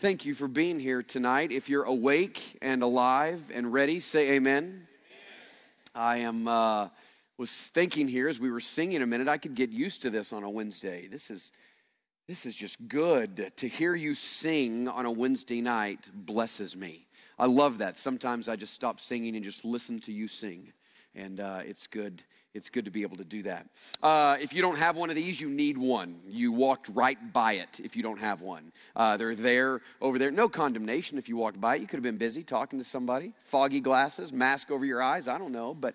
Thank you for being here tonight. If you're awake and alive and ready, say amen. amen. I am uh, was thinking here as we were singing a minute, I could get used to this on a Wednesday. This is this is just good to hear you sing on a Wednesday night blesses me. I love that. Sometimes I just stop singing and just listen to you sing, and uh, it's good it's good to be able to do that. Uh, if you don't have one of these, you need one. You walked right by it if you don't have one. Uh, they're there over there. No condemnation if you walked by it. You could have been busy talking to somebody. Foggy glasses, mask over your eyes. I don't know. But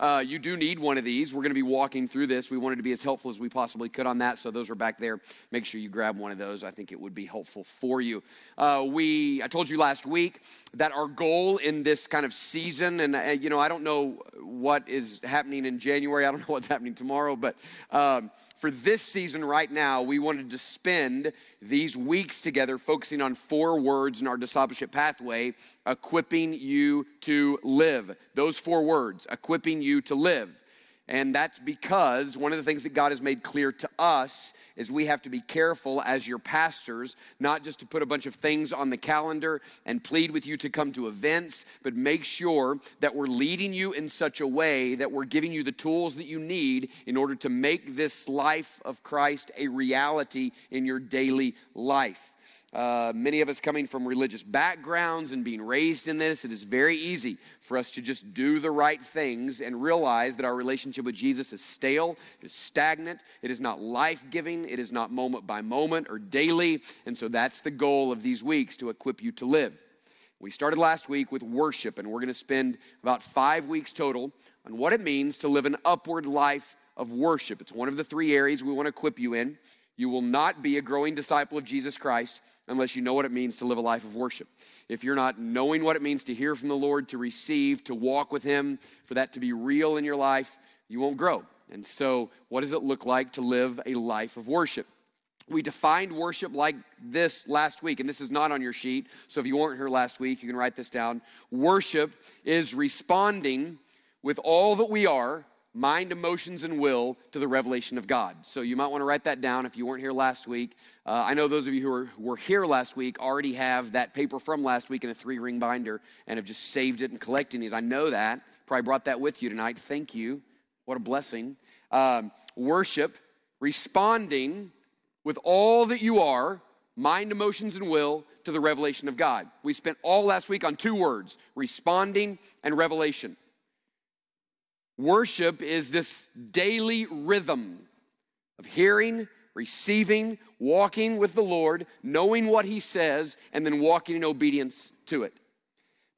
uh, you do need one of these. We're going to be walking through this. We wanted to be as helpful as we possibly could on that. So those are back there. Make sure you grab one of those. I think it would be helpful for you. Uh, we, I told you last week that our goal in this kind of season, and uh, you know, I don't know what is happening in January. I don't know what's happening tomorrow, but um, for this season right now, we wanted to spend these weeks together focusing on four words in our discipleship pathway equipping you to live. Those four words, equipping you to live. And that's because one of the things that God has made clear to us is we have to be careful as your pastors, not just to put a bunch of things on the calendar and plead with you to come to events, but make sure that we're leading you in such a way that we're giving you the tools that you need in order to make this life of Christ a reality in your daily life. Uh, many of us coming from religious backgrounds and being raised in this, it is very easy for us to just do the right things and realize that our relationship with Jesus is stale, it is stagnant, it is not life giving, it is not moment by moment or daily. And so that's the goal of these weeks to equip you to live. We started last week with worship, and we're going to spend about five weeks total on what it means to live an upward life of worship. It's one of the three areas we want to equip you in. You will not be a growing disciple of Jesus Christ unless you know what it means to live a life of worship. If you're not knowing what it means to hear from the Lord, to receive, to walk with Him, for that to be real in your life, you won't grow. And so, what does it look like to live a life of worship? We defined worship like this last week, and this is not on your sheet. So if you weren't here last week, you can write this down. Worship is responding with all that we are mind, emotions, and will to the revelation of God. So you might want to write that down if you weren't here last week. Uh, I know those of you who were, were here last week already have that paper from last week in a three ring binder and have just saved it and collecting these. I know that. Probably brought that with you tonight. Thank you. What a blessing. Um, worship, responding with all that you are, mind, emotions, and will, to the revelation of God. We spent all last week on two words responding and revelation. Worship is this daily rhythm of hearing, receiving, walking with the Lord, knowing what He says, and then walking in obedience to it.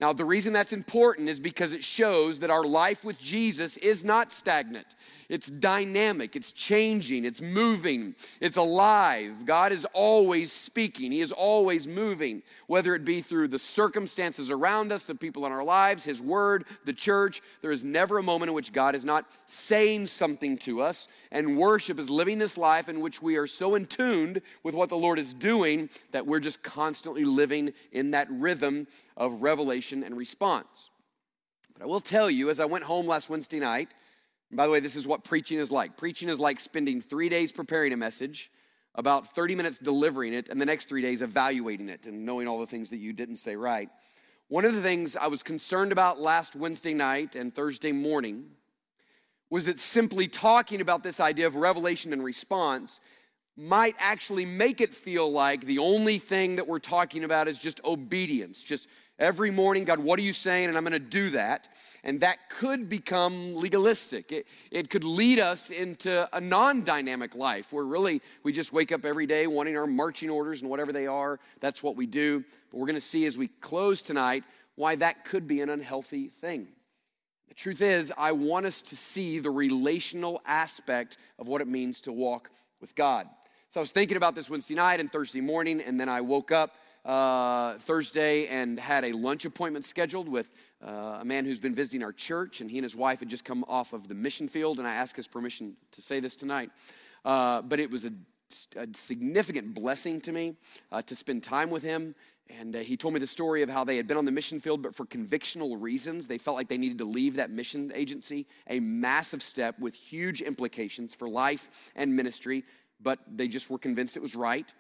Now, the reason that's important is because it shows that our life with Jesus is not stagnant. It's dynamic, it's changing, it's moving, it's alive. God is always speaking, He is always moving, whether it be through the circumstances around us, the people in our lives, His Word, the church. There is never a moment in which God is not saying something to us. And worship is living this life in which we are so in tuned with what the Lord is doing that we're just constantly living in that rhythm of revelation and response. But I will tell you, as I went home last Wednesday night, and by the way, this is what preaching is like. Preaching is like spending three days preparing a message, about 30 minutes delivering it, and the next three days evaluating it and knowing all the things that you didn't say right. One of the things I was concerned about last Wednesday night and Thursday morning was that simply talking about this idea of revelation and response might actually make it feel like the only thing that we're talking about is just obedience, just every morning, God, what are you saying? And I'm going to do that. And that could become legalistic. It, it could lead us into a non dynamic life where really we just wake up every day wanting our marching orders and whatever they are. That's what we do. But we're going to see as we close tonight why that could be an unhealthy thing. The truth is, I want us to see the relational aspect of what it means to walk with God. So I was thinking about this Wednesday night and Thursday morning, and then I woke up uh, Thursday and had a lunch appointment scheduled with uh, a man who's been visiting our church, and he and his wife had just come off of the mission field, and I asked his permission to say this tonight. Uh, but it was a, a, significant blessing to me uh, to spend time with him. And uh, he told me the story of how they had been on the mission field, but for convictional reasons, they felt like they needed to leave that mission agency. A massive step with huge implications for life and ministry, but they just were convinced it was right.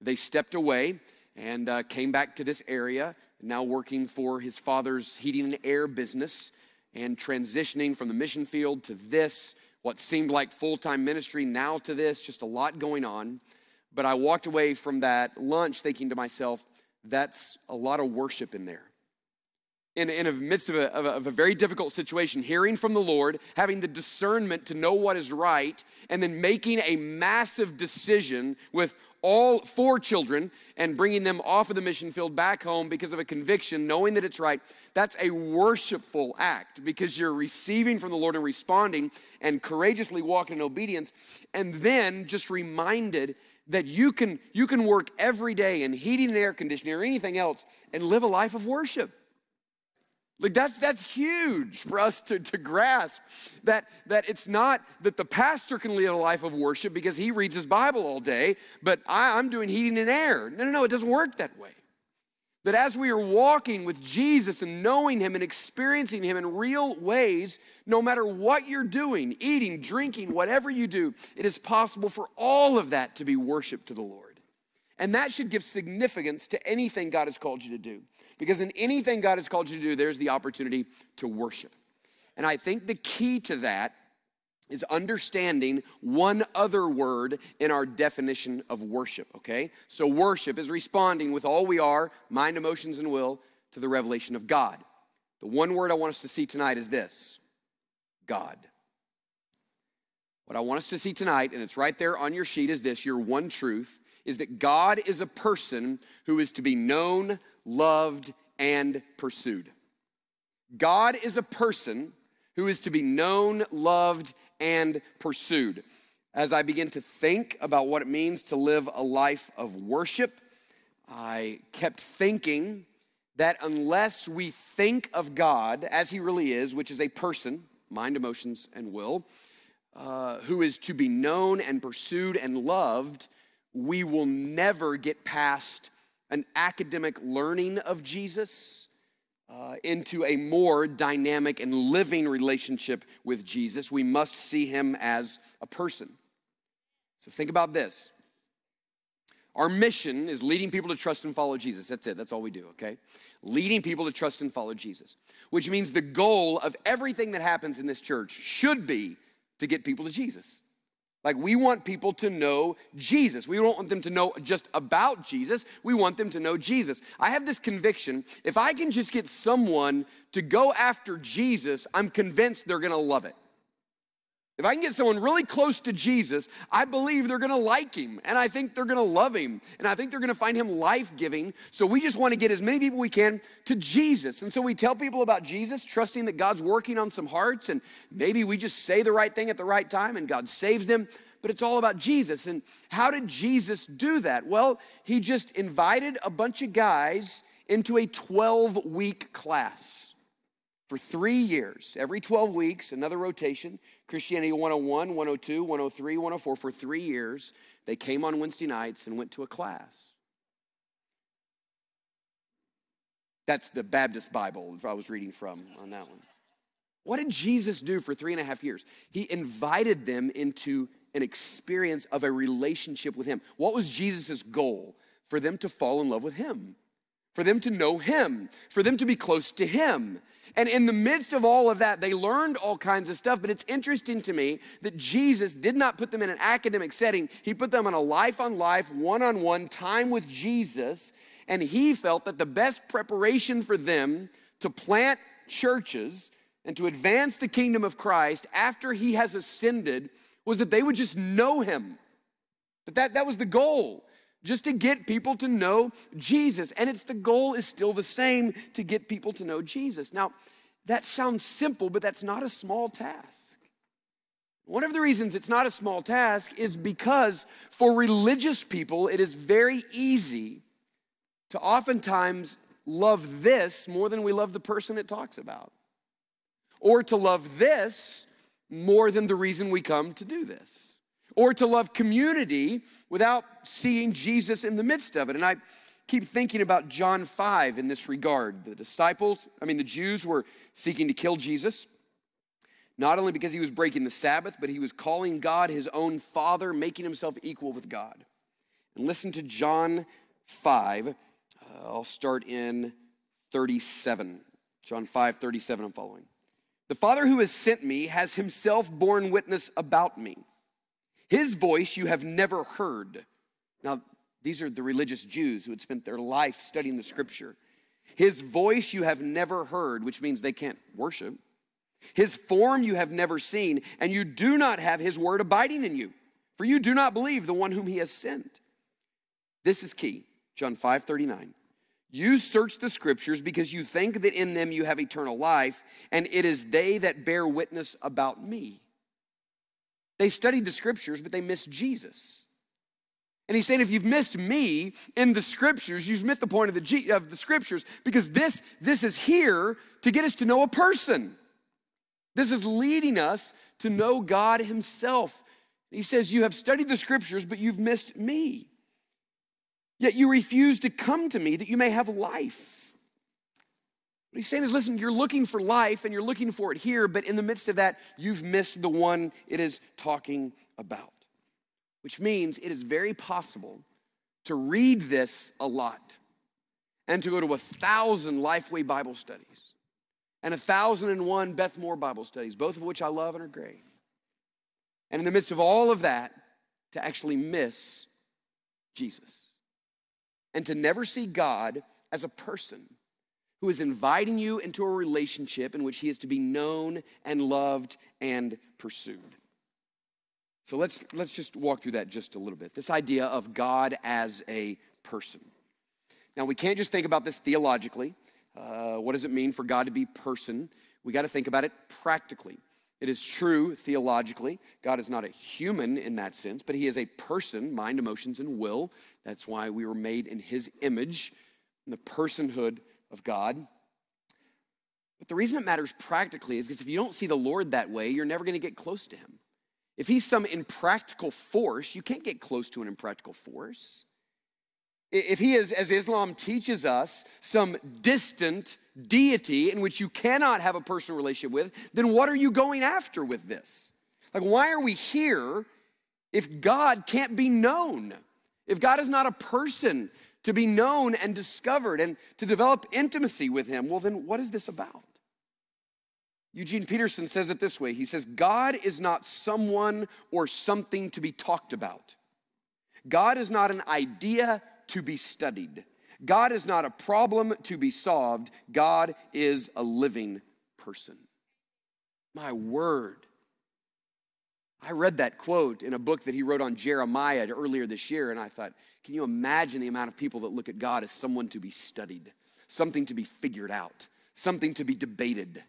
They stepped away and uh, came back to this area, now working for his father's heating and air business and transitioning from the mission field to this, what seemed like full time ministry, now to this, just a lot going on. But I walked away from that lunch thinking to myself, that's a lot of worship in there. In, in the midst of a, of, a, of a very difficult situation, hearing from the Lord, having the discernment to know what is right, and then making a massive decision with all four children and bringing them off of the mission field back home because of a conviction, knowing that it's right, that's a worshipful act because you're receiving from the Lord and responding and courageously walking in obedience. And then just reminded that you can, you can work every day in heating and air conditioning or anything else and live a life of worship. Like that's that's huge for us to, to grasp that, that it's not that the pastor can live a life of worship because he reads his Bible all day, but I, I'm doing heating and air. No, no, no, it doesn't work that way. That as we are walking with Jesus and knowing him and experiencing him in real ways, no matter what you're doing, eating, drinking, whatever you do, it is possible for all of that to be worship to the Lord. And that should give significance to anything God has called you to do. Because in anything God has called you to do, there's the opportunity to worship. And I think the key to that is understanding one other word in our definition of worship, okay? So, worship is responding with all we are, mind, emotions, and will, to the revelation of God. The one word I want us to see tonight is this God. What I want us to see tonight, and it's right there on your sheet, is this your one truth is that God is a person who is to be known, loved, and pursued. God is a person who is to be known, loved, and pursued. As I begin to think about what it means to live a life of worship, I kept thinking that unless we think of God as He really is, which is a person, mind, emotions, and will, uh, who is to be known and pursued and loved, we will never get past an academic learning of Jesus uh, into a more dynamic and living relationship with Jesus. We must see him as a person. So think about this. Our mission is leading people to trust and follow Jesus. That's it, that's all we do, okay? Leading people to trust and follow Jesus, which means the goal of everything that happens in this church should be to get people to Jesus. Like, we want people to know Jesus. We don't want them to know just about Jesus. We want them to know Jesus. I have this conviction if I can just get someone to go after Jesus, I'm convinced they're gonna love it. If I can get someone really close to Jesus, I believe they're gonna like him and I think they're gonna love him and I think they're gonna find him life giving. So we just wanna get as many people we can to Jesus. And so we tell people about Jesus, trusting that God's working on some hearts and maybe we just say the right thing at the right time and God saves them. But it's all about Jesus. And how did Jesus do that? Well, he just invited a bunch of guys into a 12 week class for three years, every 12 weeks, another rotation. Christianity 101, 102, 103, 104. For three years, they came on Wednesday nights and went to a class. That's the Baptist Bible I was reading from on that one. What did Jesus do for three and a half years? He invited them into an experience of a relationship with Him. What was Jesus' goal? For them to fall in love with Him, for them to know Him, for them to be close to Him. And in the midst of all of that, they learned all kinds of stuff. But it's interesting to me that Jesus did not put them in an academic setting, He put them in a life on life, one on one time with Jesus. And He felt that the best preparation for them to plant churches and to advance the kingdom of Christ after He has ascended was that they would just know Him. That, that, that was the goal just to get people to know Jesus. And it's the goal is still the same to get people to know Jesus. Now, that sounds simple, but that's not a small task. One of the reasons it's not a small task is because for religious people, it is very easy to oftentimes love this more than we love the person it talks about, or to love this more than the reason we come to do this, or to love community without seeing Jesus in the midst of it. And I keep thinking about John 5 in this regard. The disciples, I mean, the Jews were seeking to kill Jesus, not only because he was breaking the Sabbath, but he was calling God his own Father, making himself equal with God. And listen to John 5. Uh, I'll start in 37. John 5, 37, I'm following. The Father who has sent me has himself borne witness about me. His voice you have never heard. Now, these are the religious Jews who had spent their life studying the scripture. His voice you have never heard, which means they can't worship. His form you have never seen, and you do not have his word abiding in you, for you do not believe the one whom he has sent. This is key. John 5 39. You search the scriptures because you think that in them you have eternal life, and it is they that bear witness about me. They studied the scriptures, but they missed Jesus. And he's saying, if you've missed me in the scriptures, you've missed the point of the, G, of the scriptures because this, this is here to get us to know a person. This is leading us to know God Himself. He says, You have studied the scriptures, but you've missed me. Yet you refuse to come to me that you may have life. What he's saying is, listen, you're looking for life and you're looking for it here, but in the midst of that, you've missed the one it is talking about. Which means it is very possible to read this a lot and to go to a thousand Lifeway Bible studies and a thousand and one Beth Moore Bible studies, both of which I love and are great. And in the midst of all of that, to actually miss Jesus and to never see God as a person who is inviting you into a relationship in which he is to be known and loved and pursued. So let's, let's just walk through that just a little bit. This idea of God as a person. Now, we can't just think about this theologically. Uh, what does it mean for God to be person? We got to think about it practically. It is true theologically. God is not a human in that sense, but he is a person, mind, emotions, and will. That's why we were made in his image, in the personhood of God. But the reason it matters practically is because if you don't see the Lord that way, you're never going to get close to him. If he's some impractical force, you can't get close to an impractical force. If he is, as Islam teaches us, some distant deity in which you cannot have a personal relationship with, then what are you going after with this? Like, why are we here if God can't be known? If God is not a person to be known and discovered and to develop intimacy with him, well, then what is this about? Eugene Peterson says it this way He says, God is not someone or something to be talked about. God is not an idea to be studied. God is not a problem to be solved. God is a living person. My word. I read that quote in a book that he wrote on Jeremiah earlier this year, and I thought, can you imagine the amount of people that look at God as someone to be studied, something to be figured out, something to be debated,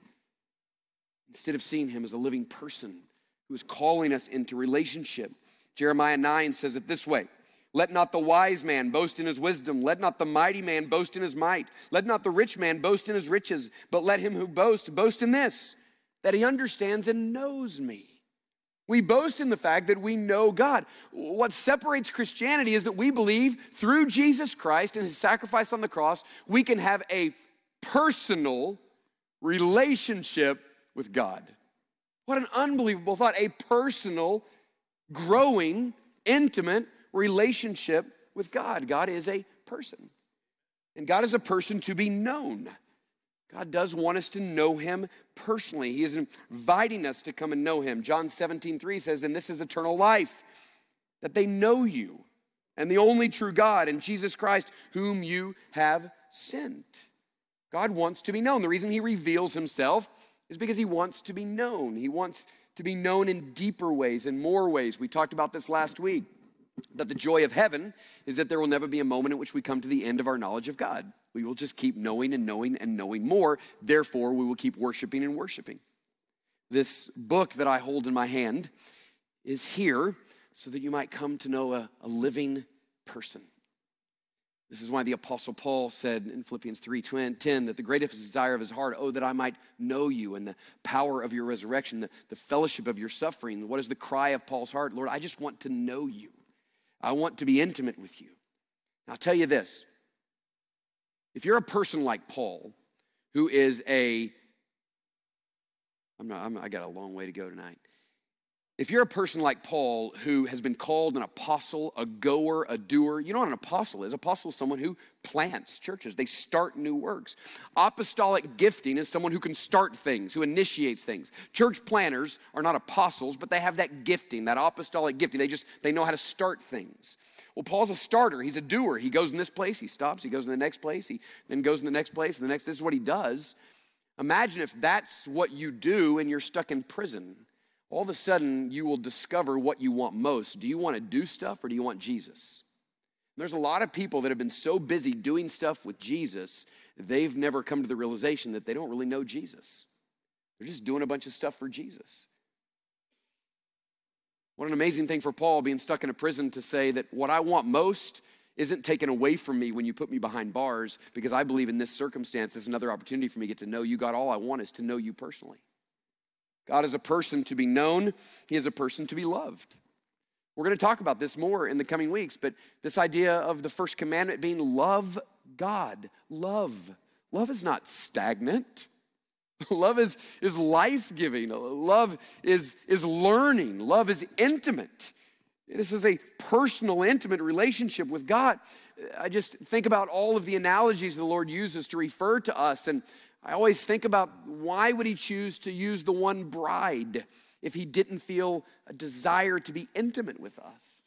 instead of seeing him as a living person who is calling us into relationship? Jeremiah 9 says it this way let not the wise man boast in his wisdom. Let not the mighty man boast in his might. Let not the rich man boast in his riches. But let him who boasts boast in this, that he understands and knows me. We boast in the fact that we know God. What separates Christianity is that we believe through Jesus Christ and his sacrifice on the cross, we can have a personal relationship with God. What an unbelievable thought. A personal, growing, intimate relationship with God. God is a person, and God is a person to be known. God does want us to know him personally. He is inviting us to come and know him. John 17, 3 says, And this is eternal life, that they know you and the only true God and Jesus Christ, whom you have sent. God wants to be known. The reason he reveals himself is because he wants to be known. He wants to be known in deeper ways, in more ways. We talked about this last week that the joy of heaven is that there will never be a moment in which we come to the end of our knowledge of God. We will just keep knowing and knowing and knowing more. Therefore, we will keep worshiping and worshiping. This book that I hold in my hand is here so that you might come to know a, a living person. This is why the Apostle Paul said in Philippians 3 10 that the greatest desire of his heart, oh, that I might know you and the power of your resurrection, the, the fellowship of your suffering. What is the cry of Paul's heart? Lord, I just want to know you. I want to be intimate with you. I'll tell you this if you're a person like Paul, who is a, I'm not, I'm, I got a long way to go tonight. If you're a person like Paul who has been called an apostle, a goer, a doer, you know what an apostle is? Apostle is someone who plants churches, they start new works. Apostolic gifting is someone who can start things, who initiates things. Church planters are not apostles, but they have that gifting, that apostolic gifting. They just they know how to start things. Well, Paul's a starter. He's a doer. He goes in this place, he stops, he goes in the next place, he then goes in the next place, and the next. This is what he does. Imagine if that's what you do and you're stuck in prison. All of a sudden, you will discover what you want most. Do you want to do stuff or do you want Jesus? There's a lot of people that have been so busy doing stuff with Jesus, they've never come to the realization that they don't really know Jesus. They're just doing a bunch of stuff for Jesus. What an amazing thing for Paul being stuck in a prison to say that what I want most isn't taken away from me when you put me behind bars because I believe in this circumstance is another opportunity for me to get to know you. God, all I want is to know you personally. God is a person to be known, He is a person to be loved. We're going to talk about this more in the coming weeks, but this idea of the first commandment being love God, love. Love is not stagnant. Love is, is life giving. Love is, is learning. Love is intimate. This is a personal, intimate relationship with God. I just think about all of the analogies the Lord uses to refer to us. And I always think about why would he choose to use the one bride if he didn't feel a desire to be intimate with us?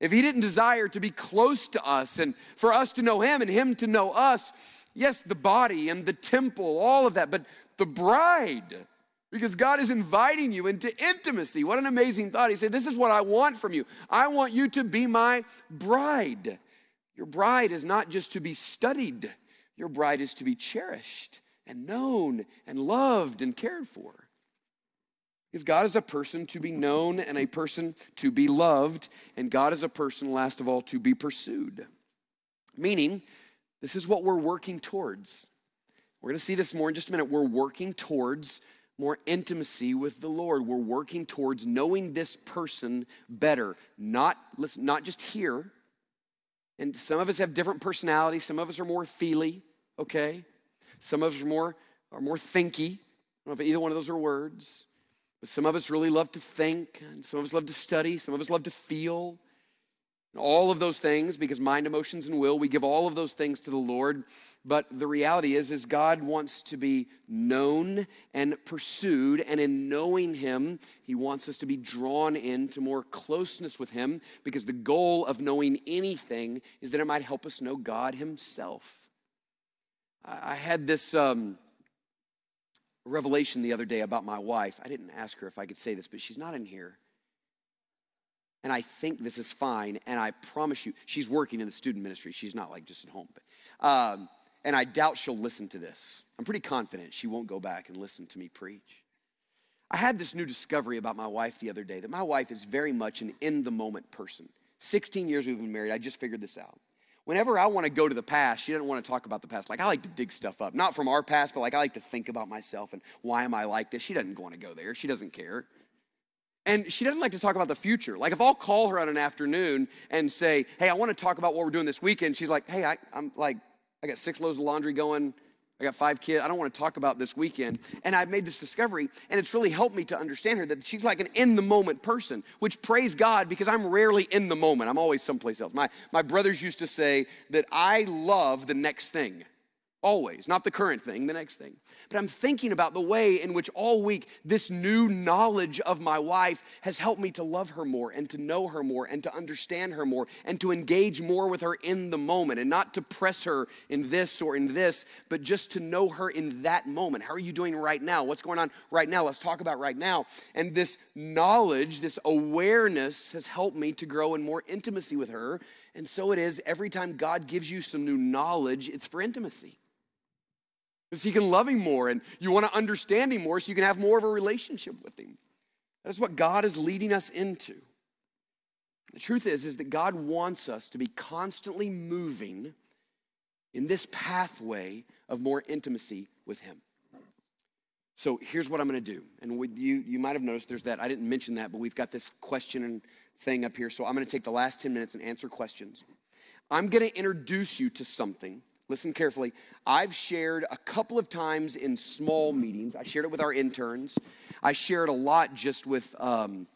If he didn't desire to be close to us and for us to know him and him to know us, yes, the body and the temple, all of that, but the bride because God is inviting you into intimacy. What an amazing thought. He said, This is what I want from you. I want you to be my bride. Your bride is not just to be studied, your bride is to be cherished and known and loved and cared for. Because God is a person to be known and a person to be loved, and God is a person, last of all, to be pursued. Meaning, this is what we're working towards. We're going to see this more in just a minute. We're working towards more intimacy with the Lord. We're working towards knowing this person better, not, listen, not just here. And some of us have different personalities. Some of us are more feely, okay? Some of us are more, are more thinky. I don't know if either one of those are words. But some of us really love to think, and some of us love to study, some of us love to feel. All of those things, because mind, emotions, and will, we give all of those things to the Lord. But the reality is, is God wants to be known and pursued, and in knowing Him, He wants us to be drawn into more closeness with Him, because the goal of knowing anything is that it might help us know God Himself. I had this um, revelation the other day about my wife. I didn't ask her if I could say this, but she's not in here and I think this is fine. And I promise you, she's working in the student ministry. She's not like just at home. But, um, and I doubt she'll listen to this. I'm pretty confident she won't go back and listen to me preach. I had this new discovery about my wife the other day that my wife is very much an in the moment person. 16 years we've been married, I just figured this out. Whenever I want to go to the past, she doesn't want to talk about the past. Like I like to dig stuff up, not from our past, but like I like to think about myself and why am I like this. She doesn't want to go there. She doesn't care. And she doesn't like to talk about the future. Like if I'll call her on an afternoon and say, hey, I want to talk about what we're doing this weekend, she's like, hey, I, am like, I got six loads of laundry going. I got five kids. I don't want to talk about this weekend. And I've made this discovery, and it's really helped me to understand her that she's like an in the moment person, which praise God because I'm rarely in the moment. I'm always someplace else. My, my brothers used to say that I love the next thing. Always, not the current thing, the next thing. But I'm thinking about the way in which all week this new knowledge of my wife has helped me to love her more and to know her more and to understand her more and to engage more with her in the moment and not to press her in this or in this, but just to know her in that moment. How are you doing right now? What's going on right now? Let's talk about right now. And this knowledge, this awareness has helped me to grow in more intimacy with her. And so it is every time God gives you some new knowledge, it's for intimacy. Because you can love him more and you want to understand him more so you can have more of a relationship with him. That is what God is leading us into. The truth is, is that God wants us to be constantly moving in this pathway of more intimacy with Him. So here's what I'm going to do. And with you, you might have noticed there's that. I didn't mention that, but we've got this question and thing up here. So I'm going to take the last 10 minutes and answer questions. I'm going to introduce you to something. Listen carefully. I've shared a couple of times in small meetings. I shared it with our interns. I share it a lot just with um,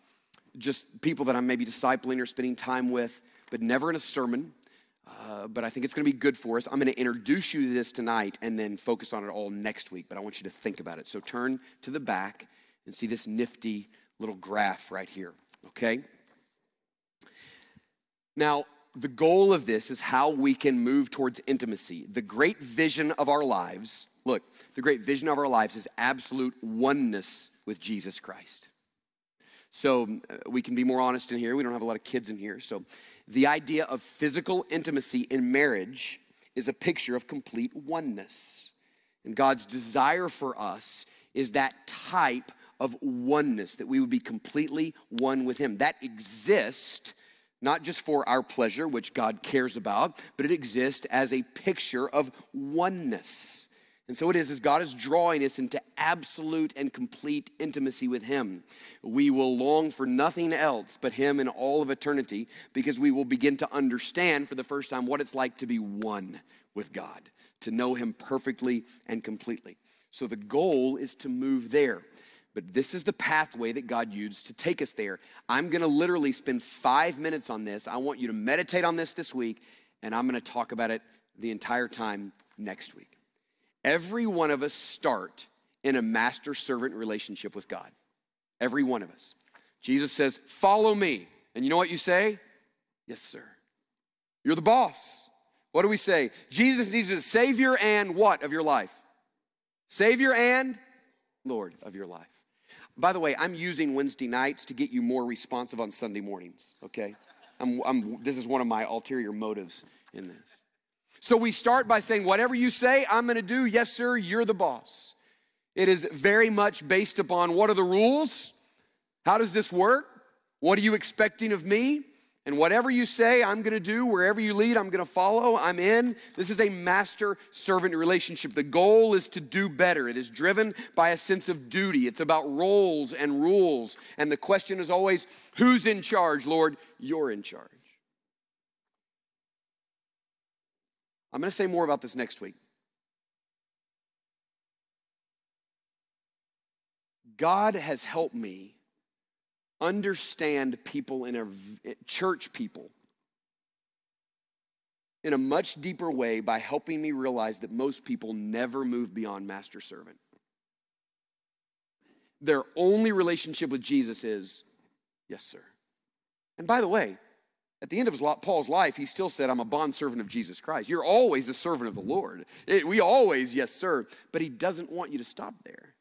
just people that I'm maybe discipling or spending time with, but never in a sermon. Uh, but I think it's going to be good for us. I'm going to introduce you to this tonight and then focus on it all next week. But I want you to think about it. So turn to the back and see this nifty little graph right here, okay? Now, the goal of this is how we can move towards intimacy. The great vision of our lives, look, the great vision of our lives is absolute oneness with Jesus Christ. So uh, we can be more honest in here. We don't have a lot of kids in here. So the idea of physical intimacy in marriage is a picture of complete oneness. And God's desire for us is that type of oneness, that we would be completely one with Him. That exists not just for our pleasure, which God cares about, but it exists as a picture of oneness. And so it is as God is drawing us into absolute and complete intimacy with Him. We will long for nothing else but Him in all of eternity because we will begin to understand for the first time what it's like to be one with God, to know Him perfectly and completely. So the goal is to move there. But this is the pathway that God used to take us there. I'm gonna literally spend five minutes on this. I want you to meditate on this this week, and I'm gonna talk about it the entire time next week. Every one of us start in a master servant relationship with God. Every one of us. Jesus says, Follow me. And you know what you say? Yes, sir. You're the boss. What do we say? Jesus needs the Savior and what of your life? Savior and Lord of your life. By the way, I'm using Wednesday nights to get you more responsive on Sunday mornings, okay? I'm, I'm, this is one of my ulterior motives in this. So we start by saying, whatever you say, I'm gonna do. Yes, sir, you're the boss. It is very much based upon what are the rules? How does this work? What are you expecting of me? And whatever you say, I'm gonna do. Wherever you lead, I'm gonna follow. I'm in. This is a master servant relationship. The goal is to do better. It is driven by a sense of duty. It's about roles and rules. And the question is always, who's in charge? Lord, you're in charge. I'm going to say more about this next week. God has helped me understand people in a church people in a much deeper way by helping me realize that most people never move beyond master servant. Their only relationship with Jesus is, yes, sir. And by the way, at the end of his, Paul's life, he still said, I'm a bondservant of Jesus Christ. You're always a servant of the Lord. It, we always, yes, sir. But he doesn't want you to stop there.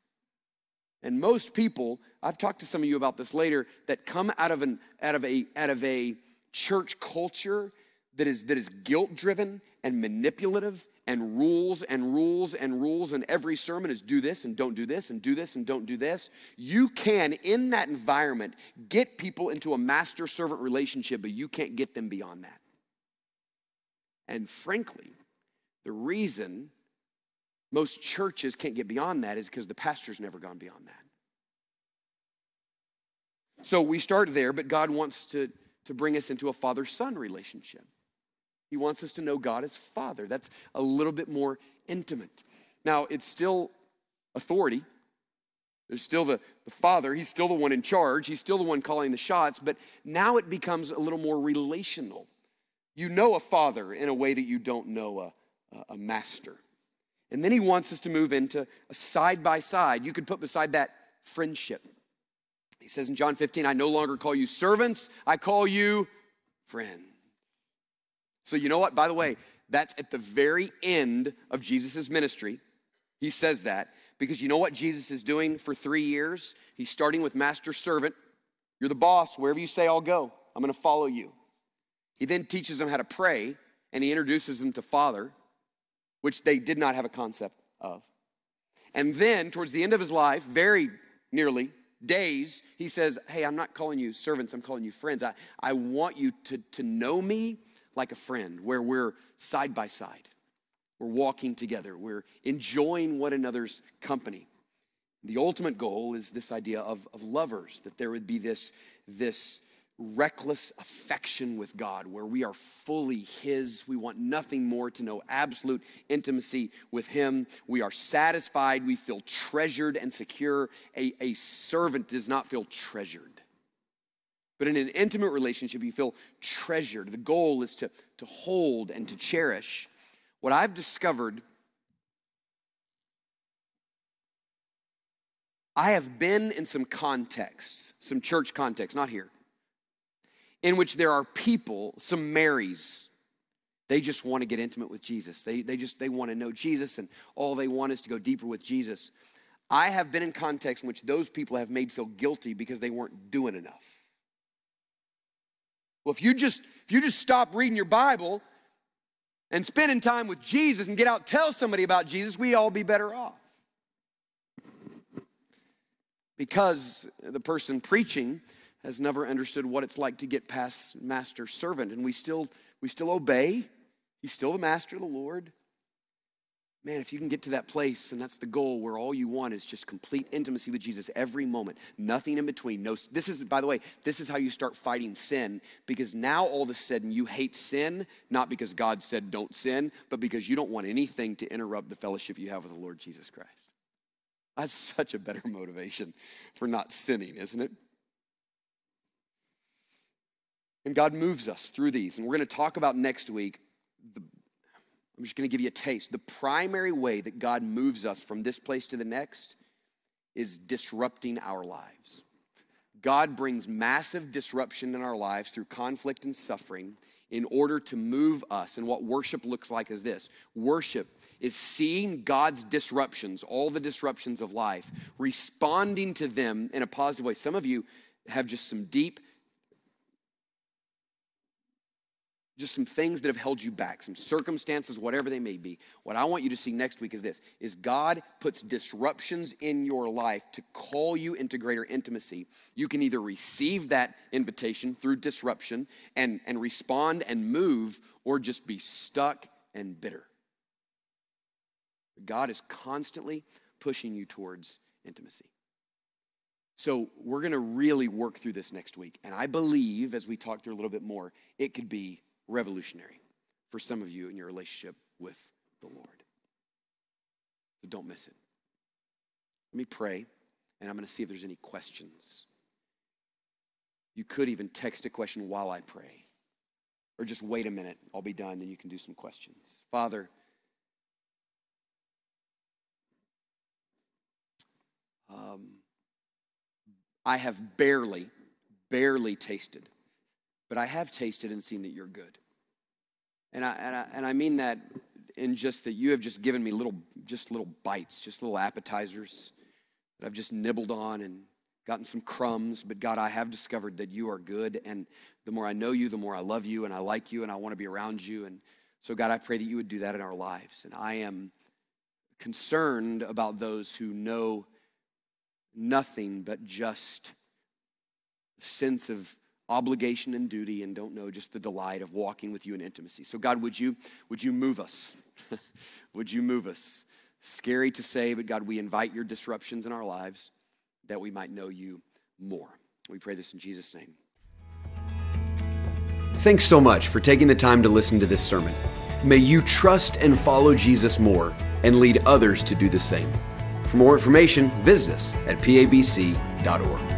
And most people, I've talked to some of you about this later, that come out of, an, out of, a, out of a church culture that is, that is guilt driven and manipulative and rules and rules and rules, and every sermon is do this and don't do this and do this and don't do this. You can, in that environment, get people into a master servant relationship, but you can't get them beyond that. And frankly, the reason most churches can't get beyond that is because the pastor's never gone beyond that. So we start there, but God wants to, to bring us into a father son relationship. He wants us to know God as Father. That's a little bit more intimate. Now, it's still authority. There's still the, the Father. He's still the one in charge. He's still the one calling the shots, but now it becomes a little more relational. You know a father in a way that you don't know a, a master. And then he wants us to move into a side by side. You could put beside that friendship. He says in John 15, I no longer call you servants, I call you friends. So, you know what? By the way, that's at the very end of Jesus' ministry. He says that because you know what Jesus is doing for three years? He's starting with master servant. You're the boss. Wherever you say, I'll go. I'm going to follow you. He then teaches them how to pray and he introduces them to Father, which they did not have a concept of. And then, towards the end of his life, very nearly days, he says, Hey, I'm not calling you servants, I'm calling you friends. I, I want you to, to know me like a friend, where we're side by side. We're walking together. We're enjoying one another's company. The ultimate goal is this idea of, of lovers, that there would be this, this reckless affection with God where we are fully His. We want nothing more to know absolute intimacy with Him. We are satisfied. We feel treasured and secure. A, a servant does not feel treasured. But in an intimate relationship, you feel treasured. The goal is to, to hold and to cherish. What I've discovered, I have been in some contexts, some church contexts, not here, in which there are people, some Marys, they just want to get intimate with Jesus. They, they just they want to know Jesus, and all they want is to go deeper with Jesus. I have been in contexts in which those people have made feel guilty because they weren't doing enough. Well, if you just if you just stop reading your Bible and spending time with Jesus and get out tell somebody about Jesus, we'd all be better off. Because the person preaching has never understood what it's like to get past master servant and we still we still obey. He's still the master, the Lord. Man, if you can get to that place, and that's the goal where all you want is just complete intimacy with Jesus every moment, nothing in between. No, this is, by the way, this is how you start fighting sin because now all of a sudden you hate sin, not because God said don't sin, but because you don't want anything to interrupt the fellowship you have with the Lord Jesus Christ. That's such a better motivation for not sinning, isn't it? And God moves us through these. And we're going to talk about next week the I'm just going to give you a taste. The primary way that God moves us from this place to the next is disrupting our lives. God brings massive disruption in our lives through conflict and suffering in order to move us. And what worship looks like is this worship is seeing God's disruptions, all the disruptions of life, responding to them in a positive way. Some of you have just some deep just some things that have held you back, some circumstances, whatever they may be. What I want you to see next week is this is God puts disruptions in your life to call you into greater intimacy. You can either receive that invitation through disruption and, and respond and move, or just be stuck and bitter. God is constantly pushing you towards intimacy. So, we're going to really work through this next week. And I believe, as we talk through a little bit more, it could be revolutionary for some of you in your relationship with the Lord. So don't miss it. Let me pray, and I'm going to see if there's any questions. You could even text a question while I pray, or just wait a minute. I'll be done, then you can do some questions. Father, um, I have barely, barely tasted but I have tasted and seen that you're good. And I, and I, and I mean that in just that you have just given me little, just little bites, just little appetizers that I've just nibbled on and gotten some crumbs. But God, I have discovered that you are good. And the more I know you, the more I love you and I like you and I want to be around you. And so, God, I pray that you would do that in our lives. And I am concerned about those who know nothing but just sense of obligation and duty and don't know just the delight of walking with you in intimacy. So God, would you would you move us? would you move us? Scary to say, but God, we invite your disruptions in our lives that we might know you more. We pray this in Jesus name. Thanks so much for taking the time to listen to this sermon. May you trust and follow Jesus more and lead others to do the same. For more information, visit us at pabc.org.